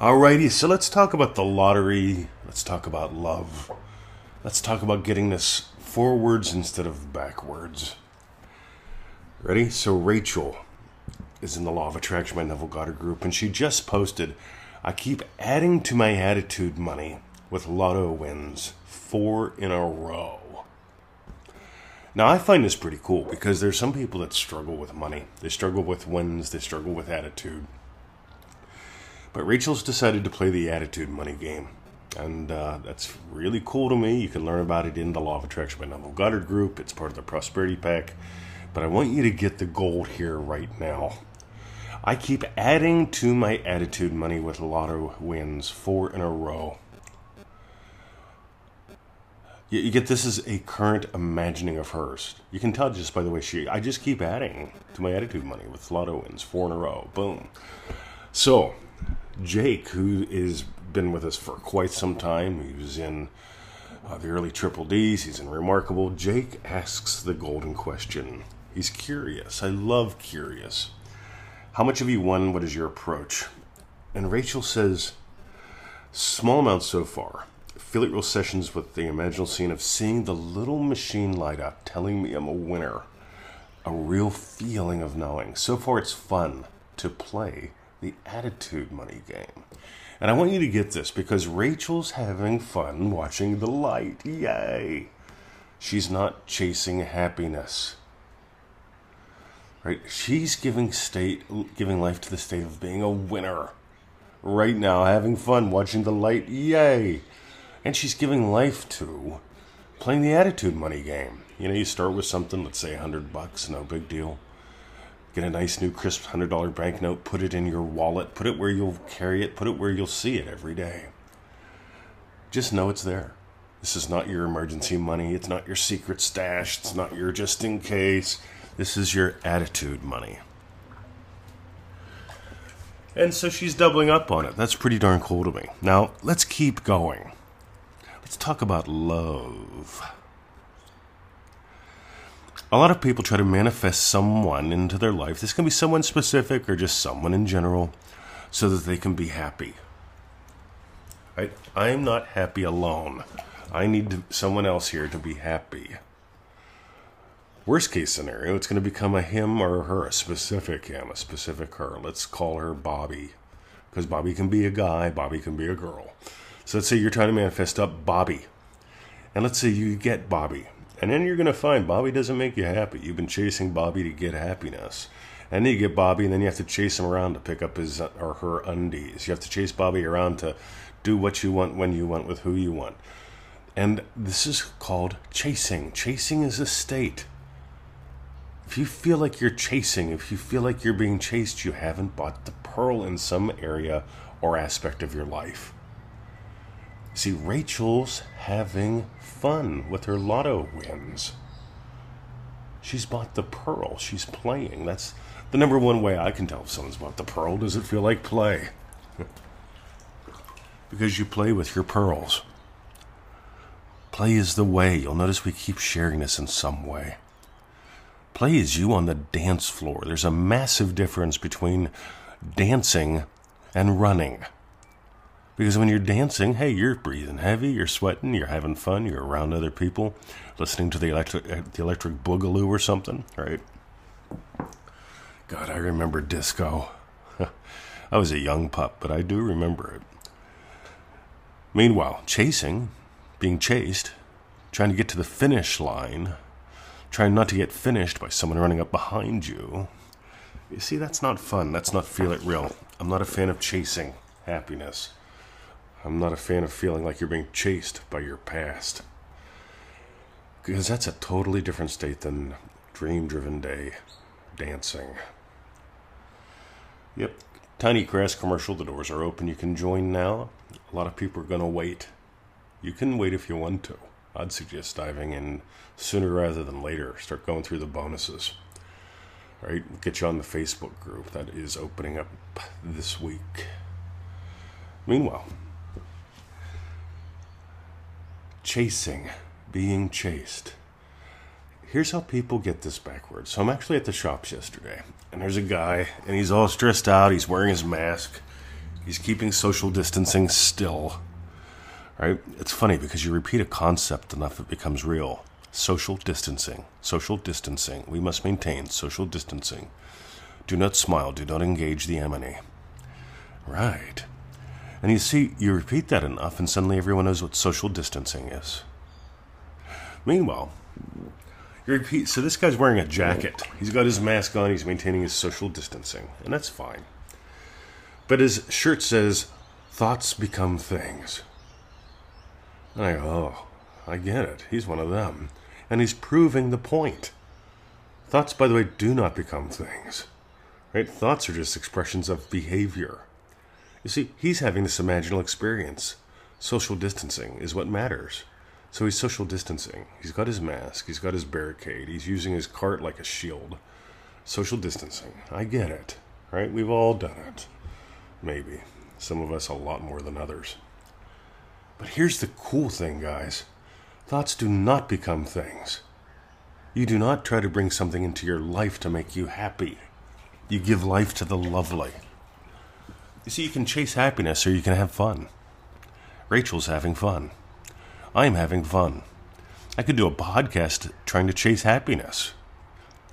Alrighty, so let's talk about the lottery. Let's talk about love. Let's talk about getting this forwards instead of backwards. Ready? So Rachel is in the Law of Attraction by Neville Goddard group, and she just posted, I keep adding to my attitude money with lotto wins, four in a row. Now, I find this pretty cool because there's some people that struggle with money. They struggle with wins, they struggle with attitude. But Rachel's decided to play the attitude money game. And uh, that's really cool to me. You can learn about it in the Law of Attraction by Neville Goddard group. It's part of the Prosperity Pack. But I want you to get the gold here right now. I keep adding to my attitude money with lotto wins, four in a row. You, you get this is a current imagining of hers. You can tell just by the way she. I just keep adding to my attitude money with lotto wins, four in a row. Boom. So Jake, who has been with us for quite some time, he was in uh, the early Triple Ds, he's in Remarkable. Jake asks the golden question. He's curious. I love curious. How much have you won? What is your approach? And Rachel says, small amounts so far. Affiliate real sessions with the imaginal scene of seeing the little machine light up, telling me I'm a winner. A real feeling of knowing. So far, it's fun to play the attitude money game. And I want you to get this because Rachel's having fun watching the light. Yay! She's not chasing happiness. Right? She's giving state giving life to the state of being a winner. Right now, having fun watching the light. Yay! And she's giving life to playing the attitude money game. You know, you start with something, let's say a hundred bucks, no big deal Get a nice new crisp $100 banknote, put it in your wallet, put it where you'll carry it, put it where you'll see it every day. Just know it's there. This is not your emergency money. It's not your secret stash. It's not your just in case. This is your attitude money. And so she's doubling up on it. That's pretty darn cool to me. Now, let's keep going. Let's talk about love a lot of people try to manifest someone into their life. This can be someone specific or just someone in general so that they can be happy. I, I'm not happy alone. I need to, someone else here to be happy. Worst case scenario, it's going to become a him or a her, a specific him, a specific her. Let's call her Bobby. Because Bobby can be a guy, Bobby can be a girl. So let's say you're trying to manifest up Bobby. And let's say you get Bobby. And then you're going to find Bobby doesn't make you happy. You've been chasing Bobby to get happiness. And then you get Bobby, and then you have to chase him around to pick up his or her undies. You have to chase Bobby around to do what you want when you want with who you want. And this is called chasing. Chasing is a state. If you feel like you're chasing, if you feel like you're being chased, you haven't bought the pearl in some area or aspect of your life. See, Rachel's having fun with her lotto wins. She's bought the pearl. She's playing. That's the number one way I can tell if someone's bought the pearl. Does it feel like play? because you play with your pearls. Play is the way. You'll notice we keep sharing this in some way. Play is you on the dance floor. There's a massive difference between dancing and running. Because when you're dancing, hey, you're breathing heavy, you're sweating, you're having fun, you're around other people, listening to the electric uh, the electric boogaloo or something, right? God, I remember disco. I was a young pup, but I do remember it. Meanwhile, chasing, being chased, trying to get to the finish line, trying not to get finished by someone running up behind you. You see, that's not fun. That's not feel it real. I'm not a fan of chasing happiness. I'm not a fan of feeling like you're being chased by your past. Because that's a totally different state than dream driven day dancing. Yep, Tiny Grass commercial. The doors are open. You can join now. A lot of people are going to wait. You can wait if you want to. I'd suggest diving in sooner rather than later. Start going through the bonuses. All right, get you on the Facebook group that is opening up this week. Meanwhile, chasing, being chased. Here's how people get this backwards. So I'm actually at the shops yesterday, and there's a guy, and he's all stressed out. He's wearing his mask. He's keeping social distancing still. Right? It's funny because you repeat a concept enough, it becomes real. Social distancing. Social distancing. We must maintain social distancing. Do not smile. Do not engage the enemy. Right. And you see, you repeat that enough, and suddenly everyone knows what social distancing is. Meanwhile, you repeat. So this guy's wearing a jacket. He's got his mask on. He's maintaining his social distancing, and that's fine. But his shirt says, "Thoughts become things." And I go, "Oh, I get it. He's one of them, and he's proving the point." Thoughts, by the way, do not become things. Right? Thoughts are just expressions of behavior. You see, he's having this imaginal experience. Social distancing is what matters. So he's social distancing. He's got his mask, he's got his barricade, he's using his cart like a shield. Social distancing. I get it, right? We've all done it. Maybe. Some of us a lot more than others. But here's the cool thing, guys thoughts do not become things. You do not try to bring something into your life to make you happy. You give life to the lovely. You see, you can chase happiness or you can have fun. Rachel's having fun. I'm having fun. I could do a podcast trying to chase happiness.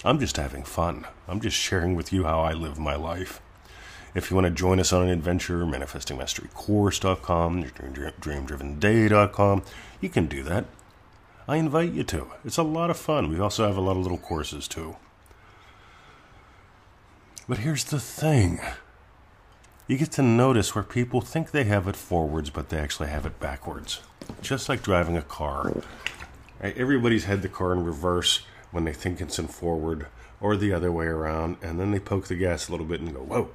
I'm just having fun. I'm just sharing with you how I live my life. If you want to join us on an adventure, manifestingmasterycourse.com, dreamdrivenday.com, you can do that. I invite you to. It's a lot of fun. We also have a lot of little courses too. But here's the thing you get to notice where people think they have it forwards, but they actually have it backwards. Just like driving a car. Everybody's had the car in reverse when they think it's in forward or the other way around, and then they poke the gas a little bit and go, whoa,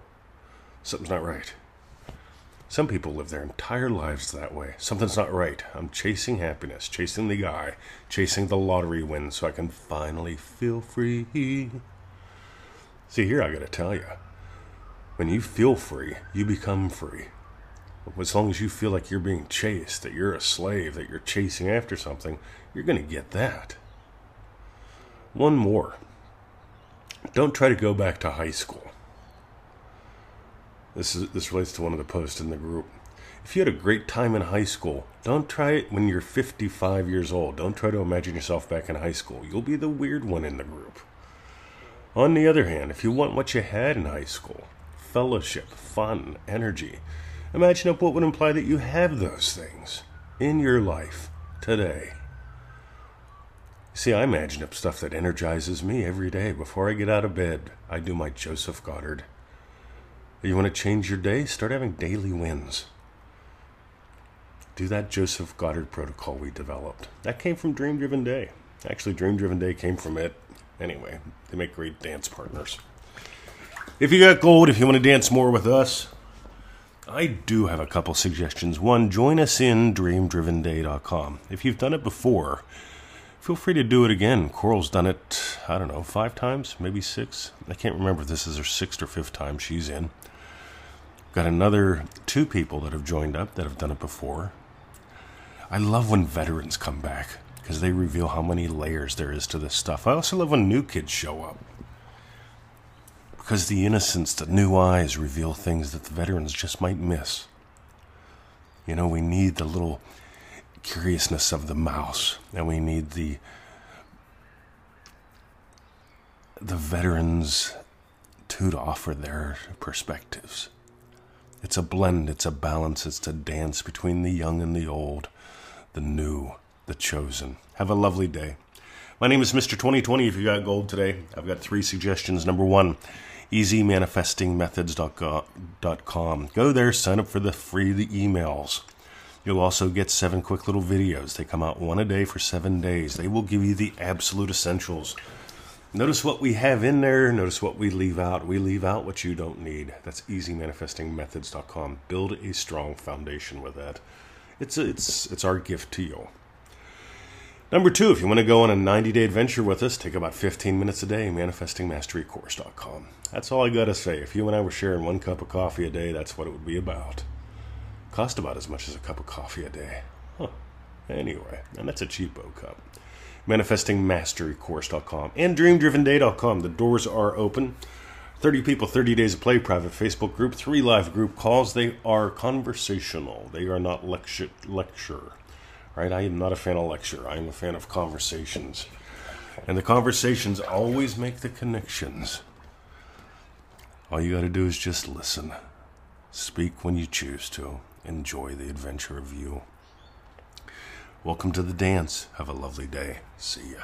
something's not right. Some people live their entire lives that way. Something's not right. I'm chasing happiness, chasing the guy, chasing the lottery win so I can finally feel free. See, here I gotta tell you when you feel free, you become free. As long as you feel like you're being chased, that you're a slave, that you're chasing after something, you're going to get that. One more. Don't try to go back to high school. This is this relates to one of the posts in the group. If you had a great time in high school, don't try it when you're 55 years old. Don't try to imagine yourself back in high school. You'll be the weird one in the group. On the other hand, if you want what you had in high school, fellowship, fun, energy. Imagine up what would imply that you have those things in your life today. See, I imagine up stuff that energizes me every day. Before I get out of bed, I do my Joseph Goddard. You want to change your day? Start having daily wins. Do that Joseph Goddard protocol we developed. That came from Dream Driven Day. Actually, Dream Driven Day came from it. Anyway, they make great dance partners. If you got gold, if you want to dance more with us, I do have a couple suggestions. One, join us in dreamdrivenday.com. If you've done it before, feel free to do it again. Coral's done it, I don't know, five times, maybe six. I can't remember if this is her sixth or fifth time she's in. Got another two people that have joined up that have done it before. I love when veterans come back because they reveal how many layers there is to this stuff. I also love when new kids show up because the innocence, that new eyes reveal things that the veterans just might miss. You know, we need the little curiousness of the mouse, and we need the the veterans too to offer their perspectives. It's a blend, it's a balance, it's a dance between the young and the old, the new, the chosen. Have a lovely day. My name is Mr. 2020. If you got gold today, I've got three suggestions. Number one, easymanifestingmethods.com. Go there, sign up for the free emails. You'll also get seven quick little videos. They come out one a day for seven days. They will give you the absolute essentials. Notice what we have in there. Notice what we leave out. We leave out what you don't need. That's easymanifestingmethods.com. Build a strong foundation with that. It's it's it's our gift to you. Number two, if you want to go on a 90 day adventure with us, take about 15 minutes a day, manifestingmasterycourse.com. That's all I got to say. If you and I were sharing one cup of coffee a day, that's what it would be about. Cost about as much as a cup of coffee a day. Huh. Anyway, and that's a cheapo cup. Manifestingmasterycourse.com and dreamdrivenday.com. The doors are open. 30 people, 30 days of play, private Facebook group, three live group calls. They are conversational. They are not lecture. lecture. Right? I am not a fan of lecture. I am a fan of conversations. And the conversations always make the connections. All you got to do is just listen. Speak when you choose to. Enjoy the adventure of you. Welcome to the dance. Have a lovely day. See ya.